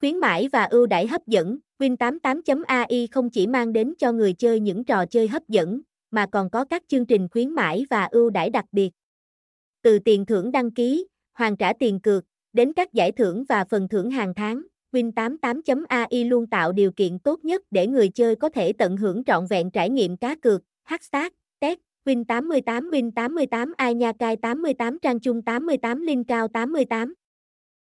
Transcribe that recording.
Khuyến mãi và ưu đãi hấp dẫn, Win88.ai không chỉ mang đến cho người chơi những trò chơi hấp dẫn, mà còn có các chương trình khuyến mãi và ưu đãi đặc biệt. Từ tiền thưởng đăng ký, hoàn trả tiền cược, đến các giải thưởng và phần thưởng hàng tháng, Win88.ai luôn tạo điều kiện tốt nhất để người chơi có thể tận hưởng trọn vẹn trải nghiệm cá cược, hashtag, test, Win88 Win88 ai nha cai 88 trang trung 88 linh cao 88